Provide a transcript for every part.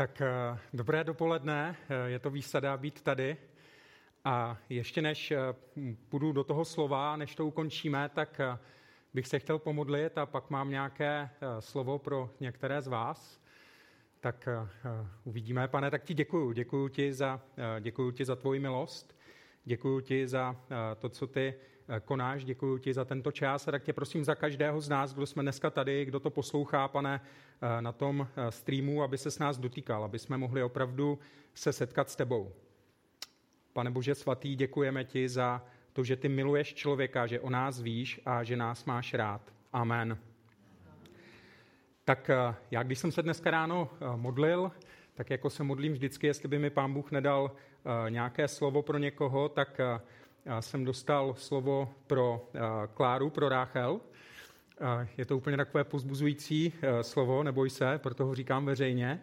Tak eh, dobré dopoledne, eh, je to výsada být tady. A ještě než eh, půjdu do toho slova, než to ukončíme, tak bych se chtěl pomodlit a pak mám nějaké slovo pro některé z vás. Tak uvidíme, pane, tak ti děkuju. Děkuju ti za, děkuju ti za tvoji milost. Děkuju ti za to, co ty konáš. Děkuji ti za tento čas a tak tě prosím za každého z nás, kdo jsme dneska tady, kdo to poslouchá, pane, eh, na tom eh, streamu, aby se s nás dotýkal, aby jsme mohli opravdu se setkat s tebou. Pane Bože svatý, děkujeme ti za to, že ty miluješ člověka, že o nás víš a že nás máš rád. Amen. Tak já, když jsem se dneska ráno modlil, tak jako se modlím vždycky, jestli by mi pán Bůh nedal nějaké slovo pro někoho, tak jsem dostal slovo pro eh, Kláru, pro Ráchel. Eh, je to úplně takové pozbuzující eh, slovo, neboj se, proto ho říkám veřejně.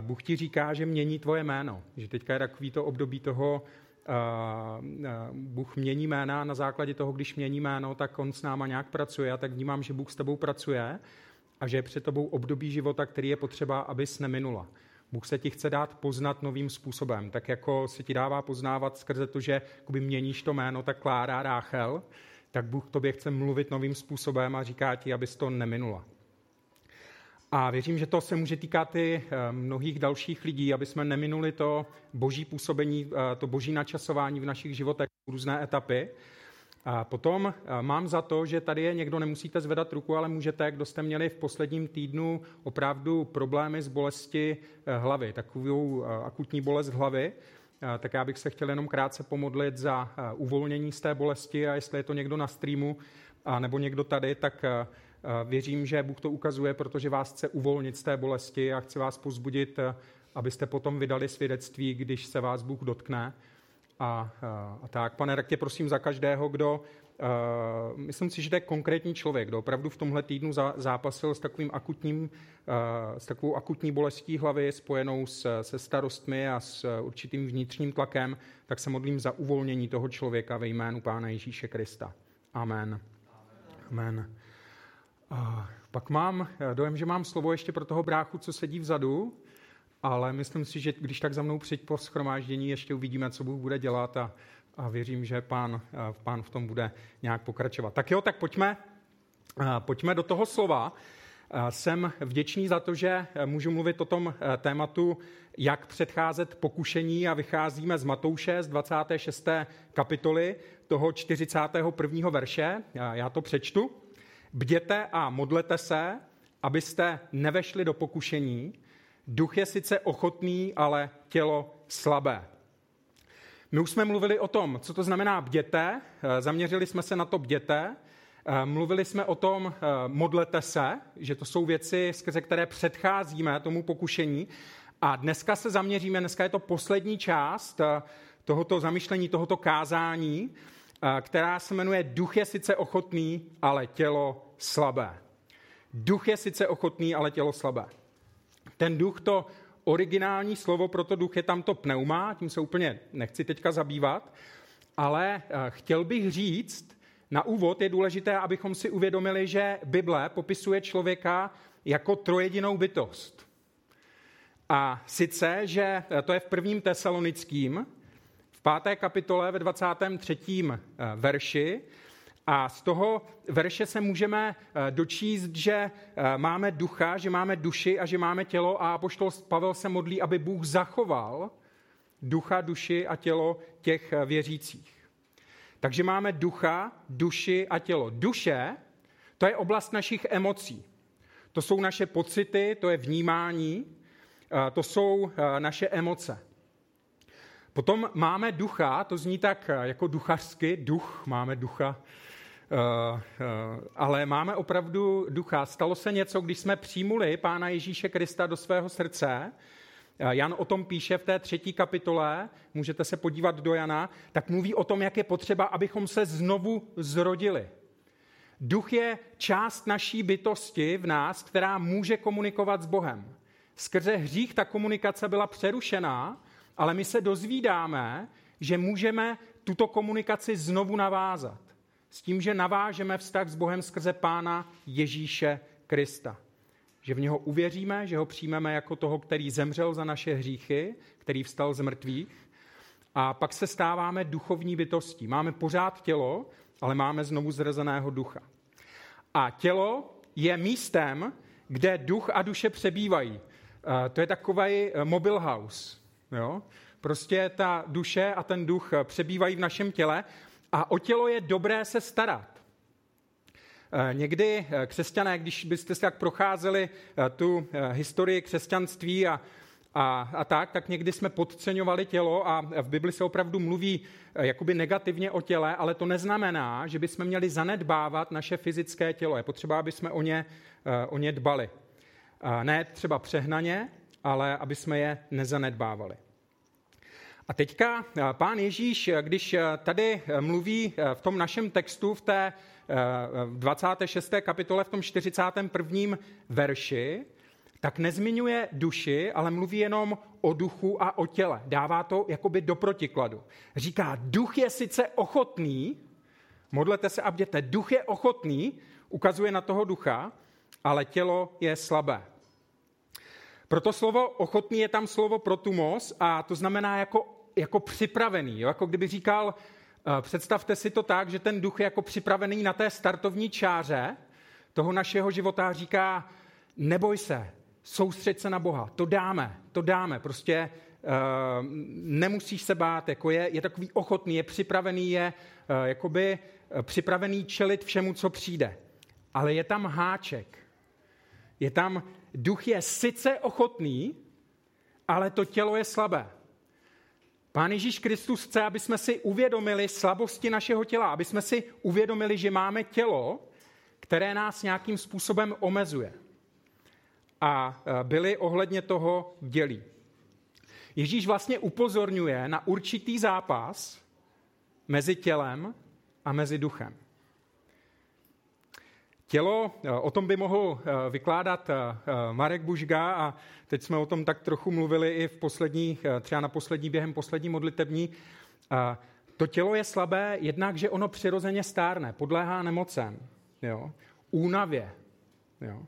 Bůh ti říká, že mění tvoje jméno. Že teďka je takový to období toho, Bůh mění jména na základě toho, když mění jméno, tak on s náma nějak pracuje. Já tak vnímám, že Bůh s tebou pracuje a že je před tebou období života, který je potřeba, abys neminula. Bůh se ti chce dát poznat novým způsobem, tak jako se ti dává poznávat skrze to, že měníš to jméno, tak Klára Ráchel, tak Bůh tobě chce mluvit novým způsobem a říká ti, abys to neminula. A věřím, že to se může týkat i eh, mnohých dalších lidí, aby jsme neminuli to boží působení, eh, to boží načasování v našich životech, různé etapy, a potom eh, mám za to, že tady je někdo, nemusíte zvedat ruku, ale můžete, kdo jste měli v posledním týdnu opravdu problémy s bolesti eh, hlavy, takovou eh, akutní bolest hlavy, tak já bych se chtěl jenom krátce pomodlit za uvolnění z té bolesti a jestli je to někdo na streamu nebo někdo tady, tak věřím, že Bůh to ukazuje, protože vás chce uvolnit z té bolesti a chce vás pozbudit, abyste potom vydali svědectví, když se vás Bůh dotkne a, a tak. Pane, tak tě prosím za každého, kdo, uh, myslím si, že to je konkrétní člověk, kdo opravdu v tomhle týdnu za, zápasil s takovým akutním, uh, s takovou akutní bolestí hlavy spojenou s, se starostmi a s určitým vnitřním tlakem, tak se modlím za uvolnění toho člověka ve jménu Pána Ježíše Krista. Amen. Amen. A pak mám dojem, že mám slovo ještě pro toho bráchu, co sedí vzadu, ale myslím si, že když tak za mnou přijď po schromáždění, ještě uvidíme, co Bůh bude dělat a, a věřím, že pán, pán v tom bude nějak pokračovat. Tak jo, tak pojďme, pojďme do toho slova. Jsem vděčný za to, že můžu mluvit o tom tématu, jak předcházet pokušení a vycházíme z Matouše z 26. kapitoly toho 41. verše. Já to přečtu. Bděte a modlete se, abyste nevešli do pokušení. Duch je sice ochotný, ale tělo slabé. My už jsme mluvili o tom, co to znamená bděte, eh, zaměřili jsme se na to bděte, eh, mluvili jsme o tom eh, modlete se, že to jsou věci, skrze které předcházíme tomu pokušení a dneska se zaměříme, dneska je to poslední část tohoto zamyšlení, tohoto kázání, která se jmenuje Duch je sice ochotný, ale tělo slabé. Duch je sice ochotný, ale tělo slabé. Ten duch, to originální slovo pro to duch je tam to pneuma, tím se úplně nechci teďka zabývat, ale eh, chtěl bych říct, na úvod je důležité, abychom si uvědomili, že Bible popisuje člověka jako trojedinou bytost. A sice, že eh, to je v prvním tesalonickým, v páté kapitole ve 23. Eh, verši, a z toho verše se můžeme eh, dočíst, že eh, máme ducha, že máme duši a že máme tělo a apoštol Pavel se modlí, aby Bůh zachoval ducha, duši a tělo těch eh, věřících. Takže máme ducha, duši a tělo. Duše, to je oblast našich emocí. To jsou naše pocity, to je vnímání, to jsou naše emoce. Potom máme ducha, to zní tak jako duchařsky, duch, máme ducha, ale máme opravdu ducha. Stalo se něco, když jsme přijmuli Pána Ježíše Krista do svého srdce, eh, Jan o tom píše v té třetí kapitole, můžete se podívat do Jana, tak mluví o tom, jak je potřeba, abychom se znovu zrodili. Duch je část naší bytosti v nás, která může komunikovat s Bohem. Skrze hřích ta komunikace byla přerušená, ale my se dozvídáme, že můžeme tuto komunikaci znovu navázat s tím, že navážeme vztah s Bohem skrze Pána Ježíše Krista. že v něho uvěříme, že ho přijmeme jako toho, který zemřel za naše hříchy, který vstal z mrtvých. A pak se stáváme duchovní bytostí. Máme pořád tělo, ale máme znovu zrezeného ducha. A tělo je místem, kde duch a duše přebývají. Eh, to je takový eh, mobile house. Jo? Prostě ta duše a ten duch eh, přebývají v našem těle a o tělo je dobré se starat. Někdy křesťané, když byste si tak procházeli tu historii křesťanství a, a, a tak, tak někdy jsme podceňovali tělo a v Bibli se opravdu mluví jakoby negativně o těle, ale to neznamená, že bychom měli zanedbávat naše fyzické tělo. Je potřeba, aby jsme o ně, o ně dbali. Ne třeba přehnaně, ale aby jsme je nezanedbávali. A teďka pán Ježíš, když tady mluví v tom našem textu v té 26. kapitole, v tom 41. verši, tak nezmiňuje duši, ale mluví jenom o duchu a o těle. Dává to jakoby do protikladu. Říká, duch je sice ochotný, modlete se a bděte, duch je ochotný, ukazuje na toho ducha, ale tělo je slabé. Proto slovo ochotný je tam slovo protumos a to znamená jako, jako připravený. Jo? Jako kdyby říkal, eh, představte si to tak, že ten duch je jako připravený na té startovní čáře toho našeho života říká, neboj se, soustřeď se na Boha, to dáme, to dáme, prostě uh, nemusíš se bát, jako je, je takový ochotný, je připravený, je uh, jakoby připravený čelit všemu, co přijde. Ale je tam háček. Je tam, duch je sice ochotný, ale to tělo je slabé. Pán Ježíš Kristus chce, aby jsme si uvědomili slabosti našeho těla, aby jsme si uvědomili, že máme tělo, které nás nějakým způsobem omezuje. A e, byli ohledně toho dělí. Ježíš vlastně upozorňuje na určitý zápas mezi tělem a mezi duchem. Tělo, eh, o tom by mohl eh, vykládat eh, Marek Bužga a teď jsme o tom tak trochu mluvili i v posledních, třeba na poslední během poslední modlitební. To tělo je slabé jednak, že ono přirozeně stárne, podléhá nemocem, jo? únavě. Jo?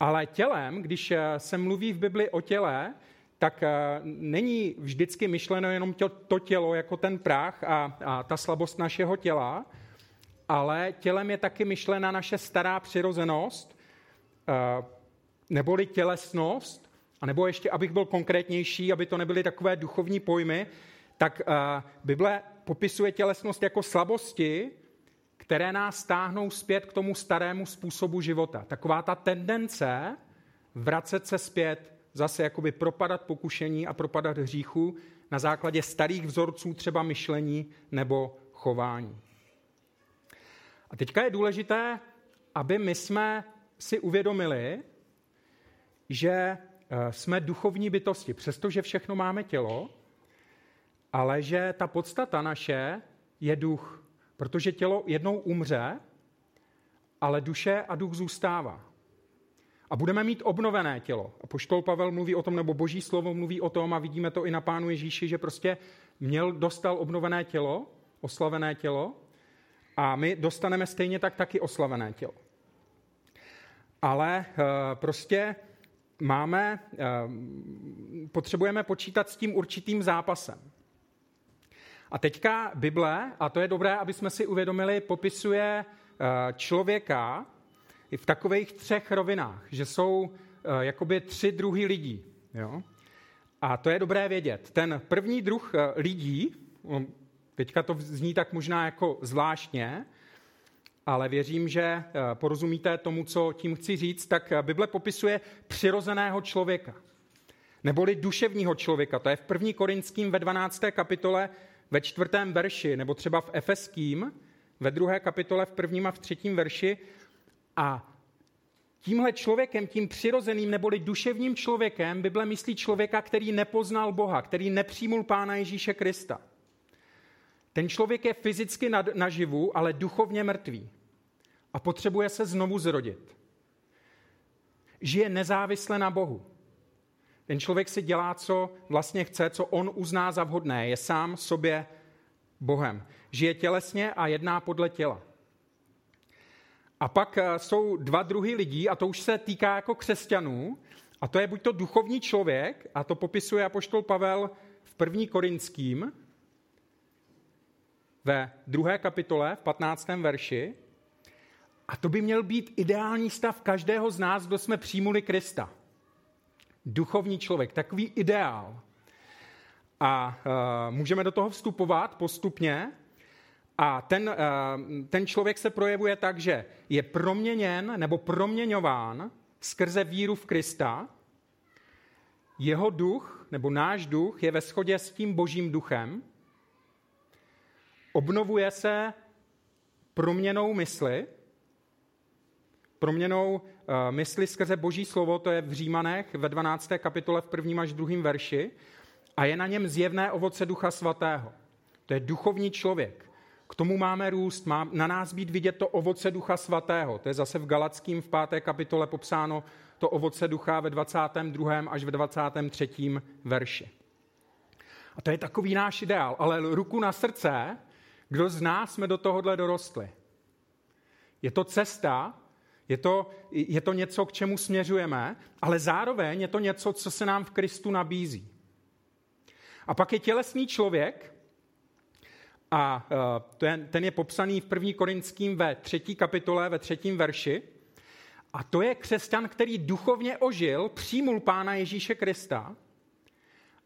Ale tělem, když se mluví v Bibli o těle, tak není vždycky myšleno jenom to tělo jako ten prach a, a ta slabost našeho těla, ale tělem je taky myšlena naše stará přirozenost, eh, neboli tělesnost, a nebo ještě, abych byl konkrétnější, aby to nebyly takové duchovní pojmy, tak eh, Bible popisuje tělesnost jako slabosti, které nás stáhnou zpět k tomu starému způsobu života. Taková ta tendence vracet se zpět, zase jakoby propadat pokušení a propadat hříchu na základě starých vzorců třeba myšlení nebo chování. A teďka je důležité, aby my jsme si uvědomili, že eh, jsme duchovní bytosti, přestože všechno máme tělo, ale že ta podstata naše je duch, protože tělo jednou umře, ale duše a duch zůstává. A budeme mít obnovené tělo. A poštol Pavel mluví o tom, nebo boží slovo mluví o tom, a vidíme to i na pánu Ježíši, že prostě měl, dostal obnovené tělo, oslavené tělo, a my dostaneme stejně tak taky oslavené tělo. Ale eh, prostě máme, eh, potřebujeme počítat s tím určitým zápasem. A teďka Bible, a to je dobré, aby jsme si uvědomili, popisuje eh, člověka v takových třech rovinách, že jsou jakoby tři druhy lidí. Jo? A to je dobré vědět. Ten první druh lidí, Teďka to zní tak možná jako zvláštně, ale věřím, že eh, porozumíte tomu, co tím chci říct, tak eh, Bible popisuje přirozeného člověka, neboli duševního člověka. To je v 1. Korinským ve 12. kapitole ve čtvrtém verši, nebo třeba v Efeským ve druhé kapitole v prvním a v třetím verši. A tímhle člověkem, tím přirozeným neboli duševním člověkem, Bible myslí člověka, který nepoznal Boha, který nepřijmul Pána Ježíše Krista. Ten člověk je fyzicky naživu, ale duchovně mrtvý a potřebuje se znovu zrodit. Žije nezávisle na Bohu. Ten člověk si dělá, co vlastně chce, co on uzná za vhodné. Je sám sobě Bohem. Žije tělesně a jedná podle těla. A pak eh, jsou dva druhy lidí, a to už se týká jako křesťanů, a to je buď to duchovní člověk, a to popisuje apoštol Pavel v první korinským, ve druhé kapitole, v 15. verši. A to by měl být ideální stav každého z nás, kdo jsme přijmuli Krista. Duchovní člověk, takový ideál. A uh, můžeme do toho vstupovat postupně. A ten, uh, ten člověk se projevuje tak, že je proměněn nebo proměňován skrze víru v Krista. Jeho duch nebo náš duch je ve shodě s tím božím duchem. Obnovuje se proměnou mysli, proměnou uh, mysli skrze boží slovo, to je v Římanech ve 12. kapitole v prvním až druhém verši, a je na něm zjevné ovoce Ducha Svatého. To je duchovní člověk. K tomu máme růst, má na nás být vidět to ovoce Ducha Svatého. To je zase v Galackým v páté kapitole popsáno to ovoce Ducha ve 22. až ve 23. verši. A to je takový náš ideál. Ale ruku na srdce, kdo z nás jsme do tohohle dorostli? Je to cesta, je to, je to něco, k čemu směřujeme, ale zároveň je to něco, co se nám v Kristu nabízí. A pak je tělesný člověk, a e, ten, je popsaný v 1. Korinským ve třetí kapitole, ve třetím verši. A to je křesťan, který duchovně ožil, přijmul Pána Ježíše Krista,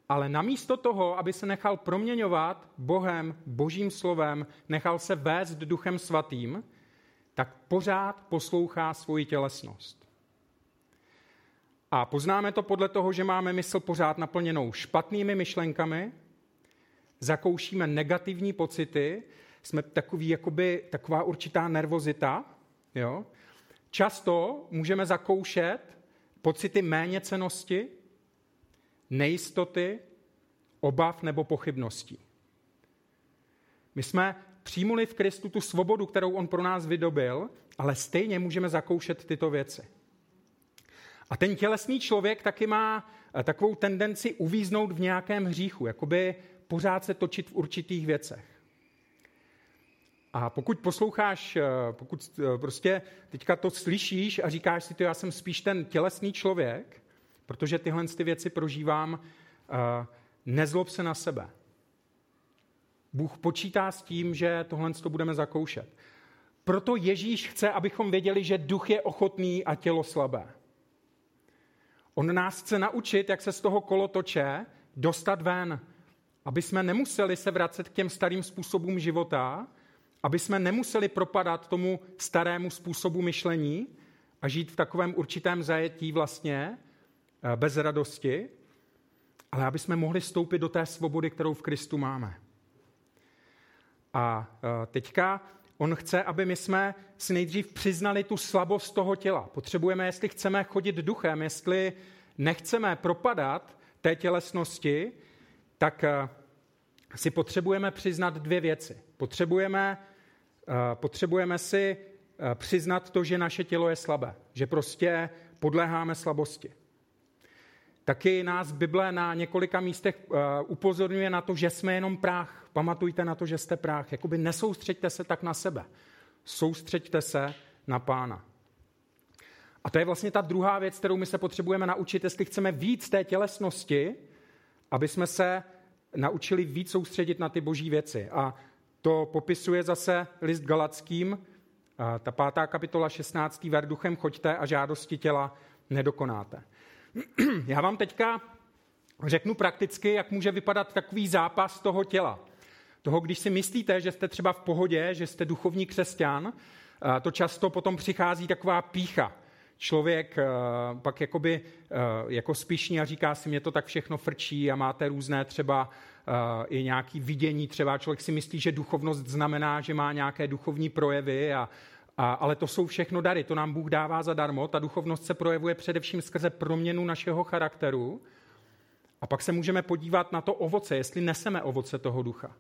ale namísto toho, aby se nechal proměňovat Bohem, Božím slovem, nechal se vést Duchem Svatým, tak pořád poslouchá svoji tělesnost. A poznáme to podle toho, že máme mysl pořád naplněnou špatnými myšlenkami, zakoušíme negativní pocity, jsme takový, jakoby, taková určitá nervozita. Jo? Často můžeme zakoušet pocity méněcenosti, nejistoty, obav nebo pochybností. My jsme přijmuli v Kristu tu svobodu, kterou on pro nás vydobil, ale stejně můžeme zakoušet tyto věci. A ten tělesný člověk taky má eh, takovou tendenci uvíznout v nějakém hříchu, jakoby pořád se točit v určitých věcech. A pokud posloucháš, eh, pokud eh, prostě teďka to slyšíš a říkáš si, to já jsem spíš ten tělesný člověk, protože tyhle ty věci prožívám, nezlob se na sebe. Bůh počítá s tím, že tohle to budeme zakoušet. Proto Ježíš chce, abychom věděli, že duch je ochotný a tělo slabé. On nás chce naučit, jak se z toho kolotoče dostat ven, aby jsme nemuseli se vracet k těm starým způsobům života, aby jsme nemuseli propadat tomu starému způsobu myšlení a žít v takovém určitém zajetí vlastně eh, bez radosti, ale aby jsme mohli stoupit do té svobody, kterou v Kristu máme. A eh, teďka on chce, aby my jsme si nejdřív přiznali tu slabost toho těla. Potřebujeme, jestli chceme chodit duchem, jestli nechceme propadat té tělesnosti, tak eh, si potřebujeme přiznat dvě věci. Potřebujeme, eh, potřebujeme si eh, přiznat to, že naše tělo je slabé, že prostě podléháme slabosti. Taky nás Bible na několika místech upozorňuje na to, že jsme jenom práh. Pamatujte na to, že jste práh. Jakoby nesoustřeďte se tak na sebe. Soustřeďte se na pána. A to je vlastně ta druhá věc, kterou my se potřebujeme naučit, jestli chceme víc té tělesnosti, aby jsme se naučili víc soustředit na ty boží věci. A to popisuje zase list Galackým, ta pátá kapitola 16. ver duchem choďte a žádosti těla nedokonáte. Já vám teďka řeknu prakticky, jak může vypadat takový zápas toho těla. Toho, když si myslíte, že jste třeba v pohodě, že jste duchovní křesťan, to často potom přichází taková pícha člověk eh, pak jakoby eh, jako spíšní a říká si, mě to tak všechno frčí a máte různé třeba eh, i nějaký vidění, třeba člověk si myslí, že duchovnost znamená, že má nějaké duchovní projevy a, a, ale to jsou všechno dary, to nám Bůh dává zadarmo. Ta duchovnost se projevuje především skrze proměnu našeho charakteru. A pak se můžeme podívat na to ovoce, jestli neseme ovoce toho ducha.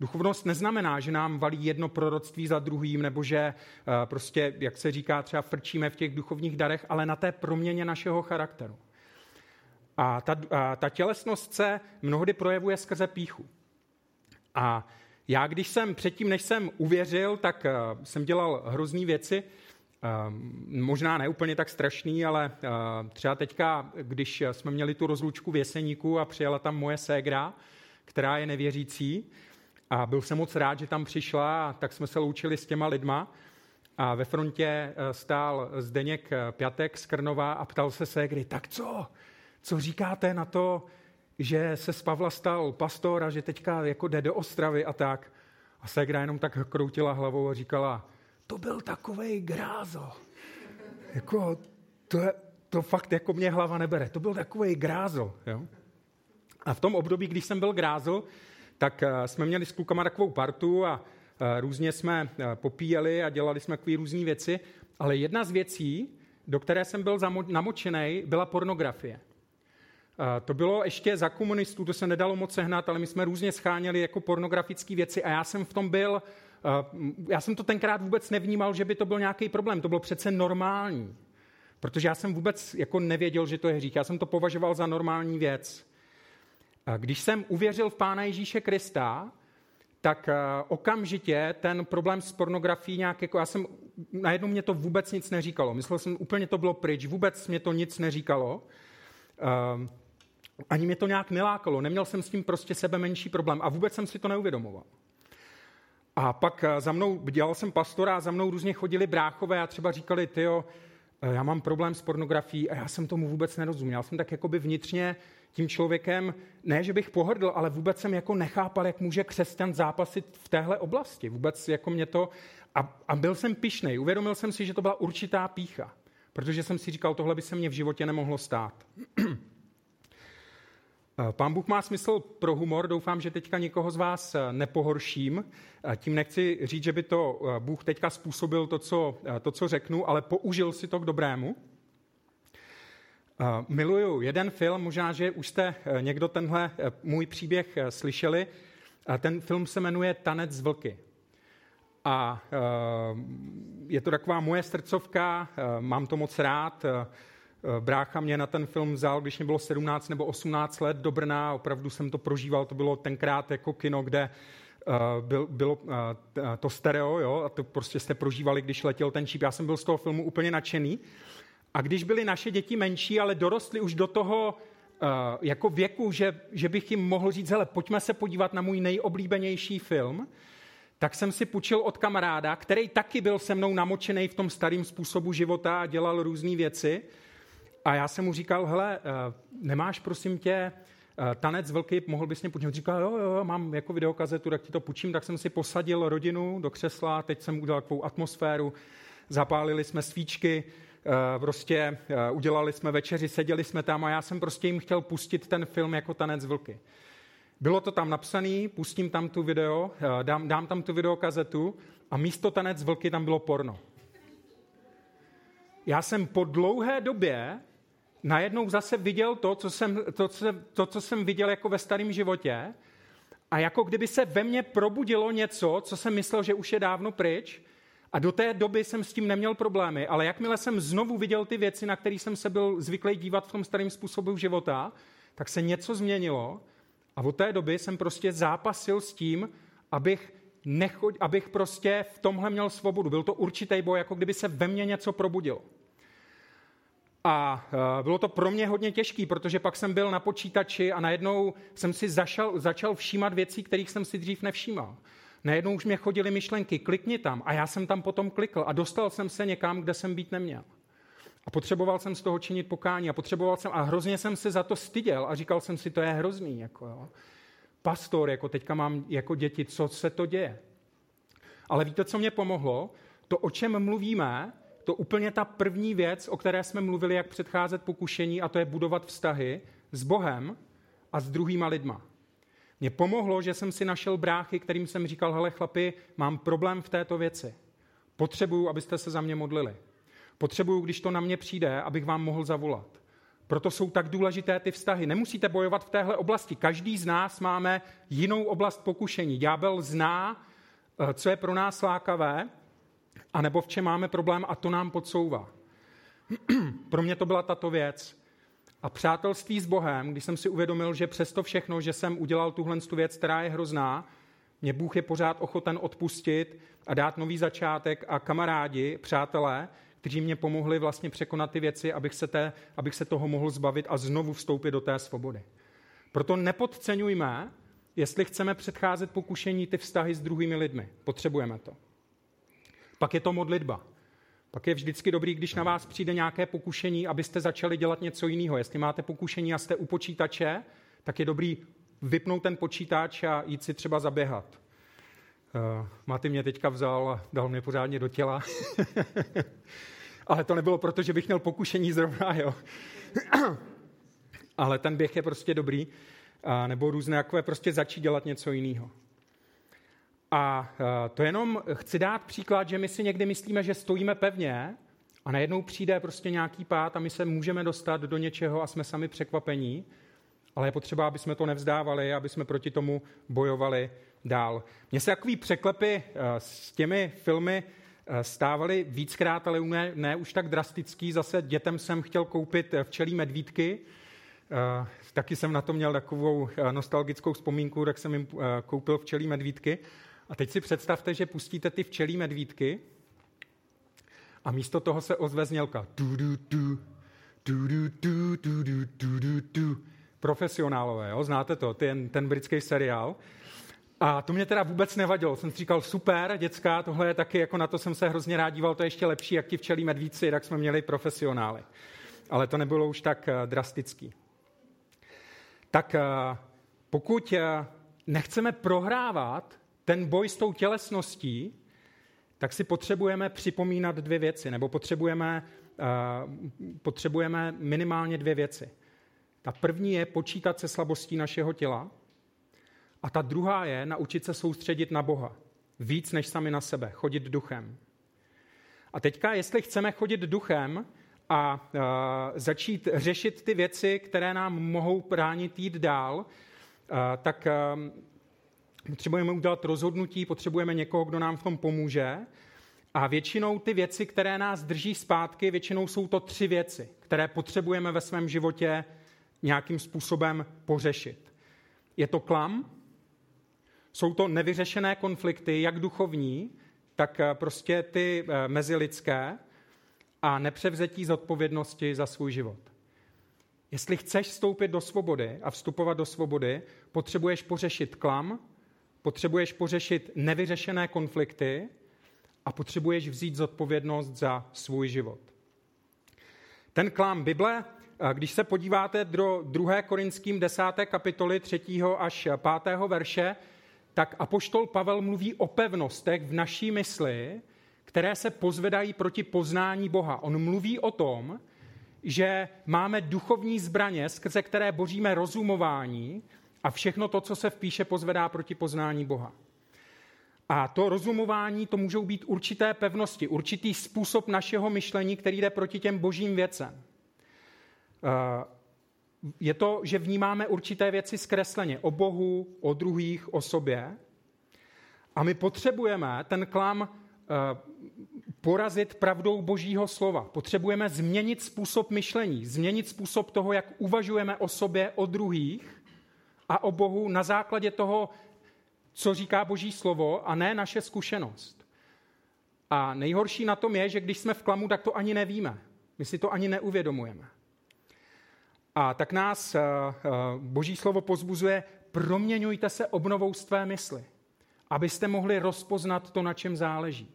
Duchovnost neznamená, že nám valí jedno proroctví za druhým, nebo že eh, prostě, jak se říká, třeba frčíme v těch duchovních darech, ale na té proměně našeho charakteru. A ta, a ta tělesnost se mnohdy projevuje skrze píchu. A Já, když jsem předtím, než jsem uvěřil, tak uh, jsem dělal hrozný věci. Uh, možná ne úplně tak strašný, ale uh, třeba teďka, když jsme měli tu rozlučku v Jeseníku a přijela tam moje ségra, která je nevěřící, a byl jsem moc rád, že tam přišla, a tak jsme se loučili s těma lidma. A ve frontě stál Zdeněk Pětek z Krnova a ptal se ségry, tak co? Co říkáte na to, že se z Pavla stal pastor a že teďka jako jde do Ostravy a tak. A Segra jenom tak kroutila hlavou a říkala, to byl takovej grázo. Jako, to, je, to fakt jako mě hlava nebere. To byl takovej grázo. Jo? A v tom období, když jsem byl grázo, tak eh, jsme měli s klukama takovou partu a eh, různě jsme eh, popíjeli a dělali jsme takové různé věci, ale jedna z věcí, do které jsem byl namočený, byla pornografie. To bylo ještě za komunistů, to se nedalo moc sehnat, ale my jsme různě scháněli jako pornografické věci a já jsem v tom byl, já jsem to tenkrát vůbec nevnímal, že by to byl nějaký problém. To bylo přece normální. Protože já jsem vůbec jako nevěděl, že to je hřích. Já jsem to považoval za normální věc. Když jsem uvěřil v Pána Ježíše Krista, tak okamžitě ten problém s pornografií nějak jako, já jsem, najednou mě to vůbec nic neříkalo. Myslel jsem, úplně to bylo pryč, vůbec mě to nic neříkalo ani mě to nějak nelákalo, neměl jsem s tím prostě sebe menší problém a vůbec jsem si to neuvědomoval. A pak eh, za mnou, dělal jsem pastora a za mnou různě chodili bráchové a třeba říkali, tyjo, eh, já mám problém s pornografií a já jsem tomu vůbec nerozuměl. Já jsem tak jakoby vnitřně tím člověkem, ne, že bych pohrdl, ale vůbec jsem jako nechápal, jak může křesťan zápasit v téhle oblasti. Vůbec jako mě to... A, a byl jsem pišnej. Uvědomil jsem si, že to byla určitá pícha. Protože jsem si říkal, tohle by se mně v životě nemohlo stát. Eh, pán Bůh má smysl pro humor, doufám, že teďka nikoho z vás eh, nepohorším. Eh, tím nechci říct, že by to Bůh teďka způsobil to co, to, co řeknu, ale použil si to k dobrému. Miluju jeden film, možná, že už jste někdo tenhle můj příběh slyšeli. Ten film se jmenuje Tanec z vlky. A je to taková moje srdcovka, mám to moc rád. Eh, brácha mě na ten film vzal, když mě bylo 17 nebo 18 let do Brna, opravdu jsem to prožíval, to bylo tenkrát jako kino, kde uh, byl, bylo uh, to stereo, jo, a to prostě jste prožívali, když letěl ten číp. Já jsem byl z toho filmu úplně nadšený. A když byly naše děti menší, ale dorostly už do toho jako věku, že, že bych jim mohl říct, hele, pojďme se podívat na můj nejoblíbenější film, tak jsem si půjčil od kamaráda, který taky byl se mnou namočený v tom starém způsobu života a dělal různé věci. A já jsem mu říkal, hele, eh, nemáš prosím tě eh, tanec velký, mohl bys mě půjčit? Říkal, jo, jo, mám jako videokazetu, tak ti to půjčím. Tak jsem si posadil rodinu do křesla, teď jsem udělal takovou atmosféru, zapálili jsme svíčky, eh, prostě udělali jsme večeři, seděli jsme tam a já jsem prostě jim chtěl pustit ten film jako tanec vlky. Bylo to tam napsané, pustím tam tu video, dám, dám tam tu videokazetu a místo tanec vlky tam bylo porno. Já jsem po dlouhé době najednou zase viděl to, co jsem, to, co, to, co jsem viděl jako ve starém životě a jako kdyby se ve mně probudilo něco, co jsem myslel, že už je dávno pryč a do té doby jsem s tím neměl problémy, ale jakmile jsem znovu viděl ty věci, na které jsem se byl zvyklý dívat v tom starém způsobu života, tak se něco změnilo a od té doby jsem prostě zápasil s tím, abych, nechoď, abych prostě v tomhle měl svobodu. Byl to určitý boj, jako kdyby se ve mně něco probudilo. A e, bylo to pro mě hodně těžké, protože pak jsem byl na počítači a najednou jsem si zašel, začal všímat věcí, kterých jsem si dřív nevšímal. Najednou už mě chodily myšlenky, klikni tam. A já jsem tam potom klikl a dostal jsem se někam, kde jsem být neměl. A potřeboval jsem z toho činit pokání a potřeboval jsem, a hrozně jsem se za to styděl a říkal jsem si, to je hrozný. Jako, jo. Pastor, jako teďka mám jako děti, co se to děje? Ale víte, co mě pomohlo? To, o čem mluvíme, to úplně ta první věc, o které jsme mluvili, jak předcházet pokušení, a to je budovat vztahy s Bohem a s druhýma lidma. Mně pomohlo, že jsem si našel bráchy, kterým jsem říkal, hele chlapi, mám problém v této věci. Potřebuju, abyste se za mě modlili. Potřebuju, když to na mě přijde, abych vám mohl zavolat. Proto jsou tak důležité ty vztahy. Nemusíte bojovat v téhle oblasti. Každý z nás máme jinou oblast pokušení. Ďábel zná, eh, co je pro nás lákavé a nebo v čem máme problém a to nám podsouvá. Pro mě to byla tato věc. A přátelství s Bohem, když jsem si uvědomil, že přesto všechno, že jsem udělal tuhle tu věc, která je hrozná, Mě Bůh je pořád ochoten odpustit a dát nový začátek a kamarádi, přátelé, kteří mě pomohli vlastně překonat ty věci, abych se, té, abych se toho mohl zbavit a znovu vstoupit do té svobody. Proto nepodceňujme, jestli chceme předcházet pokušení ty vztahy s druhými lidmi. Potřebujeme to. Pak je to modlitba. Pak je vždycky dobrý, když na vás přijde nějaké pokušení, abyste začali dělat něco jiného. Jestli máte pokušení a jste u počítače, tak je dobrý vypnout ten počítač a jít si třeba zaběhat. Uh, Maty mě teďka vzal a dal mě pořádně do těla. Ale to nebylo proto, že bych měl pokušení zrovna, jo. Ale ten běh je prostě dobrý. A nebo různé takové prostě začít dělat něco jiného. A e, to jenom chci dát příklad, že my si někdy myslíme, že stojíme pevně a najednou přijde prostě nějaký pád a my se můžeme dostat do něčeho a jsme sami překvapení, ale je potřeba, aby jsme to nevzdávali, aby jsme proti tomu bojovali dál. Mně se takový překlepy e, s těmi filmy e, stávaly víckrát, ale ne, ne už tak drastický. Zase dětem jsem chtěl koupit včelí medvídky, taky jsem na to měl takovou nostalgickou vzpomínku, tak jsem jim koupil včelí medvídky. A teď si představte, že pustíte ty včelí medvídky a místo toho se ozve znělka. Du, du, du, du, du, du, du, du, du, du, du. Profesionálové, jo? znáte to, ten, ten britský seriál. A to mě teda vůbec nevadilo. Jsem si říkal, super, dětská, tohle je taky, jako na to jsem se hrozně rád díval, to je ještě lepší, jak ti včelí medvídci, tak jsme měli profesionály. Ale to nebylo už tak uh, drastický. Tak uh, pokud uh, nechceme prohrávat ten boj s tou tělesností, tak si potřebujeme připomínat dvě věci, nebo potřebujeme, uh, potřebujeme minimálně dvě věci. Ta první je počítat se slabostí našeho těla a ta druhá je naučit se soustředit na Boha. Víc než sami na sebe, chodit duchem. A teďka, jestli chceme chodit duchem a uh, začít řešit ty věci, které nám mohou bránit jít dál, uh, tak uh, Potřebujeme udělat rozhodnutí, potřebujeme někoho, kdo nám v tom pomůže. A většinou ty věci, které nás drží zpátky, většinou jsou to tři věci, které potřebujeme ve svém životě nějakým způsobem pořešit. Je to klam, jsou to nevyřešené konflikty, jak duchovní, tak eh, prostě ty eh, mezilidské a nepřevzetí zodpovědnosti za svůj život. Jestli chceš vstoupit do svobody a vstupovat do svobody, potřebuješ pořešit klam, potřebuješ pořešit nevyřešené konflikty a potřebuješ vzít zodpovědnost za svůj život. Ten klám Bible, když se podíváte do 2. Korinským 10. kapitoly 3. až 5. verše, tak apoštol Pavel mluví o pevnostech v naší mysli, které se pozvedají proti poznání Boha. On mluví o tom, že máme duchovní zbraně, skrze které boříme rozumování a všechno to, co se v píše, pozvedá proti poznání Boha. A to rozumování, to můžou být určité pevnosti, určitý způsob našeho myšlení, který jde proti těm božím věcem. Eh, je to, že vnímáme určité věci zkresleně o Bohu, o druhých, o sobě. A my potřebujeme ten klam eh, porazit pravdou božího slova. Potřebujeme změnit způsob myšlení, změnit způsob toho, jak uvažujeme o sobě, o druhých a o Bohu na základě toho, co říká Boží slovo a ne naše zkušenost. A nejhorší na tom je, že když jsme v klamu, tak to ani nevíme. My si to ani neuvědomujeme. A tak nás eh, eh, Boží slovo pozbuzuje, proměňujte se obnovou své mysli, abyste mohli rozpoznat to, na čem záleží.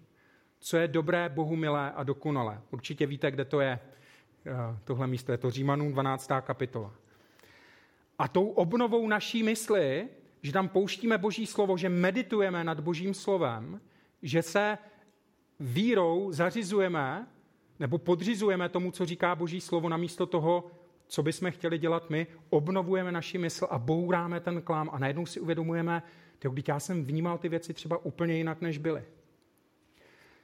Co je dobré, Bohu milé a dokonalé. Určitě víte, kde to je. Eh, tohle místo je to Římanům 12. kapitola. A tou obnovou naší mysli, že tam pouštíme Boží slovo, že meditujeme nad Božím slovem, že se vírou zařizujeme nebo podřizujeme tomu, co říká Boží slovo, namísto toho, co bychom chtěli dělat my, obnovujeme naši mysl a bouráme ten klám a najednou si uvědomujeme, když já jsem vnímal ty věci třeba úplně jinak, než byly.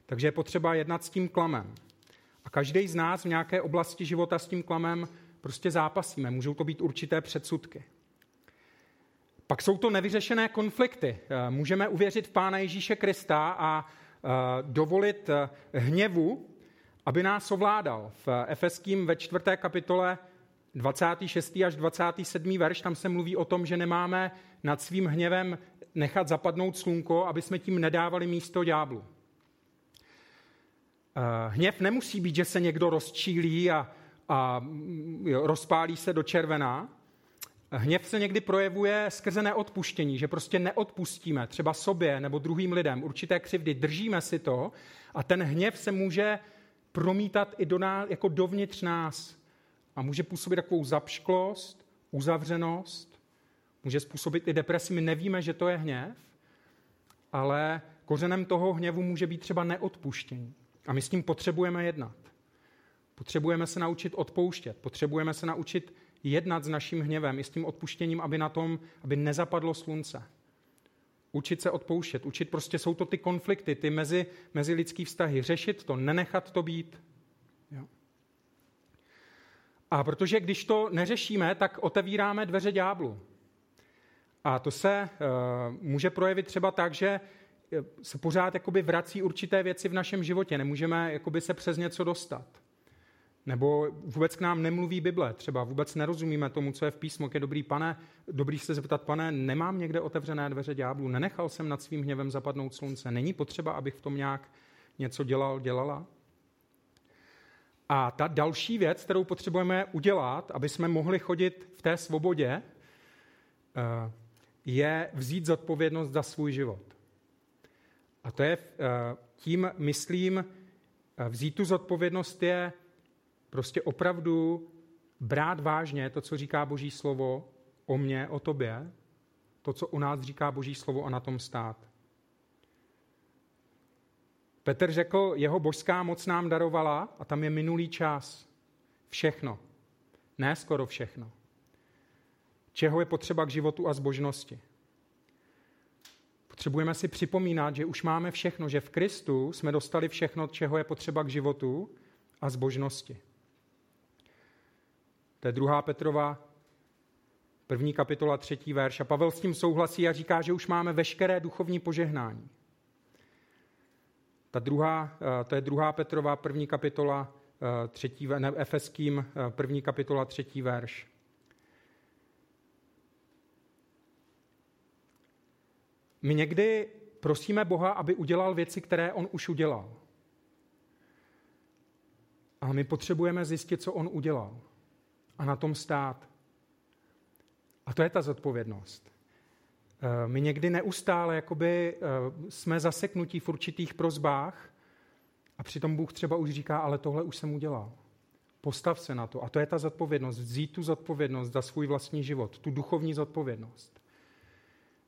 Takže je potřeba jednat s tím klamem. A každý z nás v nějaké oblasti života s tím klamem prostě zápasíme. Můžou to být určité předsudky. Pak jsou to nevyřešené konflikty. Eh, můžeme uvěřit v Pána Ježíše Krista a eh, dovolit eh, hněvu, aby nás ovládal. V Efeským ve čtvrté kapitole 26. až 27. verš tam se mluví o tom, že nemáme nad svým hněvem nechat zapadnout slunko, aby jsme tím nedávali místo ďáblu. Hněv nemusí být, že se někdo rozčílí a, a jo, rozpálí se do červená. Hněv se někdy projevuje skrze neodpuštění, že prostě neodpustíme třeba sobě nebo druhým lidem určité křivdy, držíme si to a ten hněv se může promítat i do nás, jako dovnitř nás a může působit takovou zapšklost, uzavřenost, může způsobit i depresi. My nevíme, že to je hněv, ale kořenem toho hněvu může být třeba neodpuštění. A my s tím potřebujeme jednat. Potřebujeme se naučit odpouštět, potřebujeme se naučit jednat s naším hněvem i s tím odpuštěním, aby na tom, aby nezapadlo slunce. Učit se odpouštět, učit prostě jsou to ty konflikty, ty mezi, mezi lidský vztahy, řešit to, nenechat to být. Jo. A protože když to neřešíme, tak otevíráme dveře ďáblu. A to se uh, může projevit třeba tak, že se pořád jakoby vrací určité věci v našem životě. Nemůžeme jakoby se přes něco dostat. Nebo vůbec k nám nemluví Bible, třeba vůbec nerozumíme tomu, co je v písmu. Je dobrý, pane, dobrý se zeptat, pane, nemám někde otevřené dveře ďáblu, nenechal jsem nad svým hněvem zapadnout slunce, není potřeba, abych v tom nějak něco dělal, dělala? A ta další věc, kterou potřebujeme udělat, aby jsme mohli chodit v té svobodě, eh, je vzít zodpovědnost za svůj život. A to je, eh, tím myslím, eh, vzít tu zodpovědnost je prostě opravdu brát vážně to, co říká Boží slovo o mně, o tobě, to, co u nás říká Boží slovo a na tom stát. Petr řekl, jeho božská moc nám darovala a tam je minulý čas. Všechno. Ne skoro všechno. Čeho je potřeba k životu a zbožnosti. Potřebujeme si připomínat, že už máme všechno, že v Kristu jsme dostali všechno, čeho je potřeba k životu a zbožnosti. To je druhá Petrova, první kapitola, třetí verš. A Pavel s tím souhlasí a říká, že už máme veškeré duchovní požehnání. Ta druhá, eh, to je druhá Petrova, první kapitola, eh, třetí, ne, Efeským, eh, první kapitola, třetí verš. My někdy prosíme Boha, aby udělal věci, které on už udělal. A my potřebujeme zjistit, co on udělal a na tom stát. A to je ta zodpovědnost. Eh, my někdy neustále jakoby, eh, jsme zaseknutí v určitých prozbách a přitom Bůh třeba už říká, ale tohle už jsem udělal. Postav se na to. A to je ta zodpovědnost. Vzít tu zodpovědnost za svůj vlastní život, tu duchovní zodpovědnost.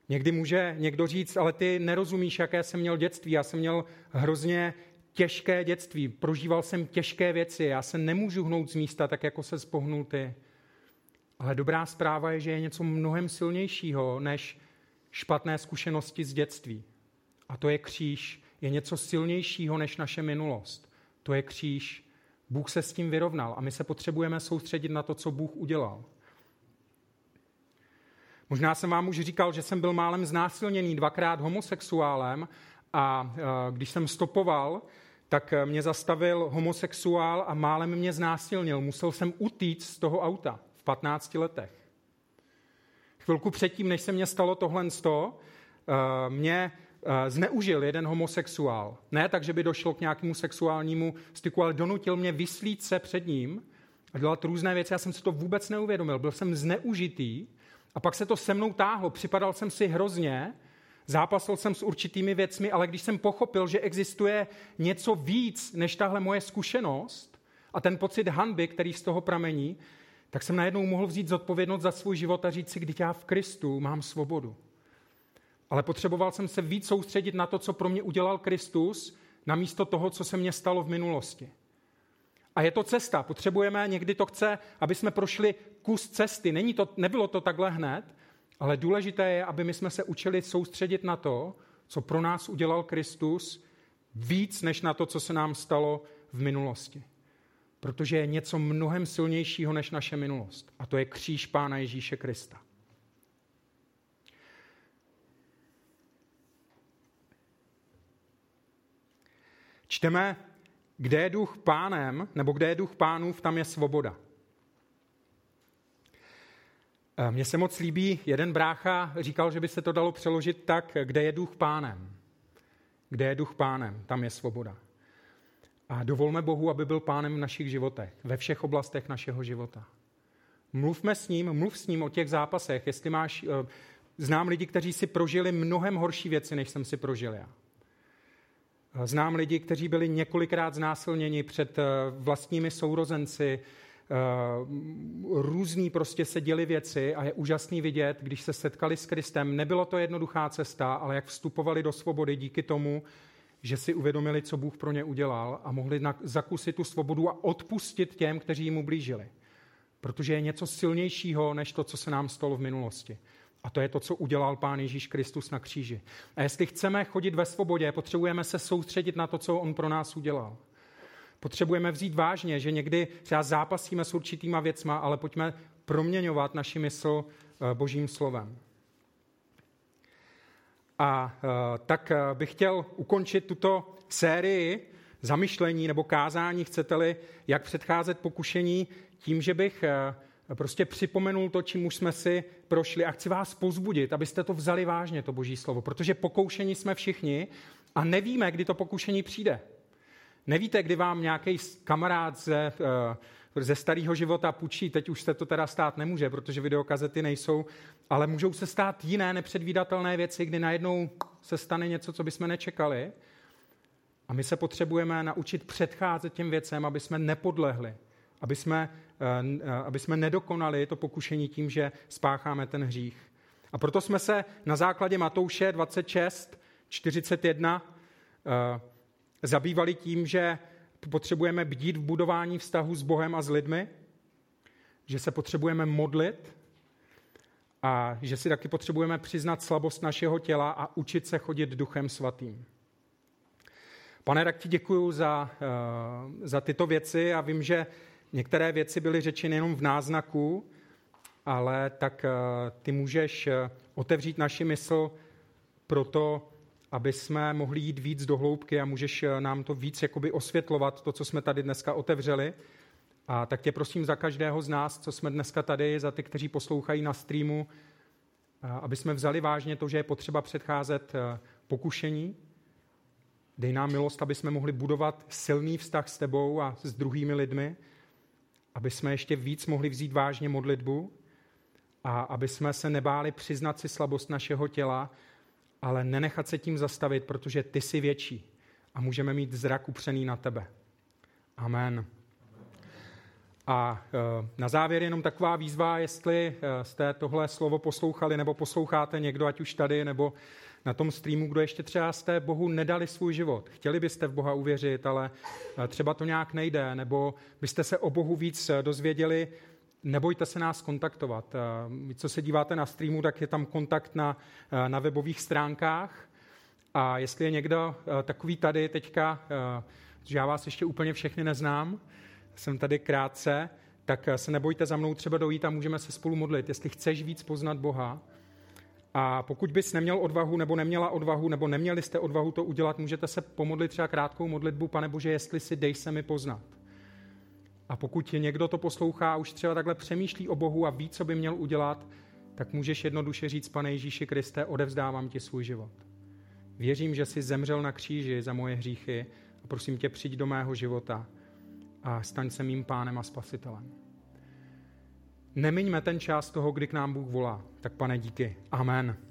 Někdy může někdo říct, ale ty nerozumíš, jaké jsem měl dětství. Já jsem měl hrozně těžké dětství, prožíval jsem těžké věci, já se nemůžu hnout z místa tak, jako se spohnul ty. Ale dobrá zpráva je, že je něco mnohem silnějšího než špatné zkušenosti z dětství. A to je kříž. Je něco silnějšího než naše minulost. To je kříž. Bůh se s tím vyrovnal a my se potřebujeme soustředit na to, co Bůh udělal. Možná jsem vám už říkal, že jsem byl málem znásilněný dvakrát homosexuálem a e, když jsem stopoval, tak mě zastavil homosexuál a málem mě znásilnil. Musel jsem utíct z toho auta v 15 letech. Chvilku předtím, než se mě stalo tohle z toho, e, mě e, zneužil jeden homosexuál. Ne tak, že by došlo k nějakému sexuálnímu styku, ale donutil mě vyslít se před ním a dělat různé věci. Já jsem si to vůbec neuvědomil. Byl jsem zneužitý a pak se to se mnou táhlo. Připadal jsem si hrozně, zápasil jsem s určitými věcmi, ale když jsem pochopil, že existuje něco víc než tahle moje zkušenost a ten pocit hanby, který z toho pramení, tak jsem najednou mohl vzít zodpovědnost za svůj život a říct si, kdy já v Kristu mám svobodu. Ale potřeboval jsem se víc soustředit na to, co pro mě udělal Kristus, namísto toho, co se mně stalo v minulosti. A je to cesta. Potřebujeme, někdy to chce, aby jsme prošli kus cesty. Není to, nebylo to takhle hned, ale důležité je, aby my jsme se učili soustředit na to, co pro nás udělal Kristus, víc než na to, co se nám stalo v minulosti. Protože je něco mnohem silnějšího než naše minulost. A to je kříž Pána Ježíše Krista. Čteme kde je duch pánem, nebo kde je duch pánův, tam je svoboda. Eh, mně se moc líbí, jeden brácha říkal, že by se to dalo přeložit tak, kde je duch pánem. Kde je duch pánem, tam je svoboda. A dovolme Bohu, aby byl pánem v našich životech, ve všech oblastech našeho života. Mluvme s ním, mluv s ním o těch zápasech. Jestli máš, eh, znám lidi, kteří si prožili mnohem horší věci, než jsem si prožil já. Eh, znám lidi, kteří byli několikrát znásilněni před vlastními sourozenci, různý prostě se děli věci a je úžasný vidět, když se setkali s Kristem. Nebylo to jednoduchá cesta, ale jak vstupovali do svobody díky tomu, že si uvědomili, co Bůh pro ně udělal a mohli zakusit tu svobodu a odpustit těm, kteří jim ublížili. Protože je něco silnějšího, než to, co se nám stalo v minulosti. A to je to, co udělal Pán Ježíš Kristus na kříži. A jestli chceme chodit ve svobodě, potřebujeme se soustředit na to, co On pro nás udělal. Potřebujeme vzít vážně, že někdy třeba zápasíme s určitýma věcma, ale pojďme proměňovat naši mysl eh, božím slovem. A eh, tak eh, bych chtěl ukončit tuto sérii zamyšlení nebo kázání, chcete-li, jak předcházet pokušení, tím, že bych prostě připomenul to, čím už jsme si prošli a chci vás pozbudit, abyste to vzali vážně, to boží slovo, protože pokoušení jsme všichni a nevíme, kdy to pokušení přijde. Nevíte, kdy vám nějaký kamarád ze, eh, ze starého života půjčí, teď už se to teda stát nemůže, protože videokazety nejsou, ale můžou se stát jiné nepředvídatelné věci, kdy najednou se stane něco, co bychom nečekali. A my se potřebujeme naučit předcházet těm věcem, aby jsme nepodlehli, aby jsme, eh, aby jsme nedokonali to pokušení tím, že spácháme ten hřích. A proto jsme se na základě Matouše 26, 41 zabývali tím, že potřebujeme bdít v budování vztahu s Bohem a s lidmi, že se potřebujeme modlit a že si taky potřebujeme přiznat slabost našeho těla a učit se chodit duchem svatým. Pane, tak ti děkuji za, eh, za tyto věci a vím, že některé věci byly řečeny jenom v náznaku, ale tak eh, ty můžeš eh, otevřít naši mysl pro to, aby jsme mohli jít víc do hloubky a můžeš eh, nám to víc jakoby osvětlovat, to, co jsme tady dneska otevřeli. A tak tě prosím za každého z nás, co jsme dneska tady, za ty, kteří poslouchají na streamu, eh, aby jsme vzali vážně to, že je potřeba předcházet eh, pokušení. Dej nám milost, aby jsme mohli budovat silný vztah s tebou a s druhými lidmi, aby jsme ještě víc mohli vzít vážně modlitbu a aby jsme se nebáli přiznat si slabost našeho těla ale nenechat se tím zastavit, protože ty jsi větší a můžeme mít zrak upřený na tebe. Amen. A e, na závěr jenom taková výzva, jestli e, jste tohle slovo poslouchali nebo posloucháte někdo, ať už tady nebo na tom streamu, kdo ještě třeba jste Bohu nedali svůj život. Chtěli byste v Boha uvěřit, ale e, třeba to nějak nejde, nebo byste se o Bohu víc dozvěděli, nebojte se nás kontaktovat. Vy, co se díváte na streamu, tak je tam kontakt na, na webových stránkách. A jestli je někdo eh, takový tady teďka, eh, že já vás ještě úplně všechny neznám, jsem tady krátce, tak eh, se nebojte za mnou třeba dojít a můžeme se spolu modlit. Jestli chceš víc poznat Boha, a pokud bys neměl odvahu nebo neměla odvahu, nebo neměli jste odvahu to udělat, můžete se pomodlit třeba krátkou modlitbu, pane Bože, jestli si dej se mi poznat. A pokud někdo to poslouchá a už třeba takhle přemýšlí o Bohu a ví, co by měl udělat, tak můžeš jednoduše říct, pane Ježíši Kriste, odevzdávám ti svůj život. Věřím, že jsi zemřel na kříži za moje hříchy a prosím tě, přijď do mého života a staň se mým pánem a spasitelem. Nemiňme ten čas toho, kdy k nám Bůh volá. Tak pane, díky. Amen.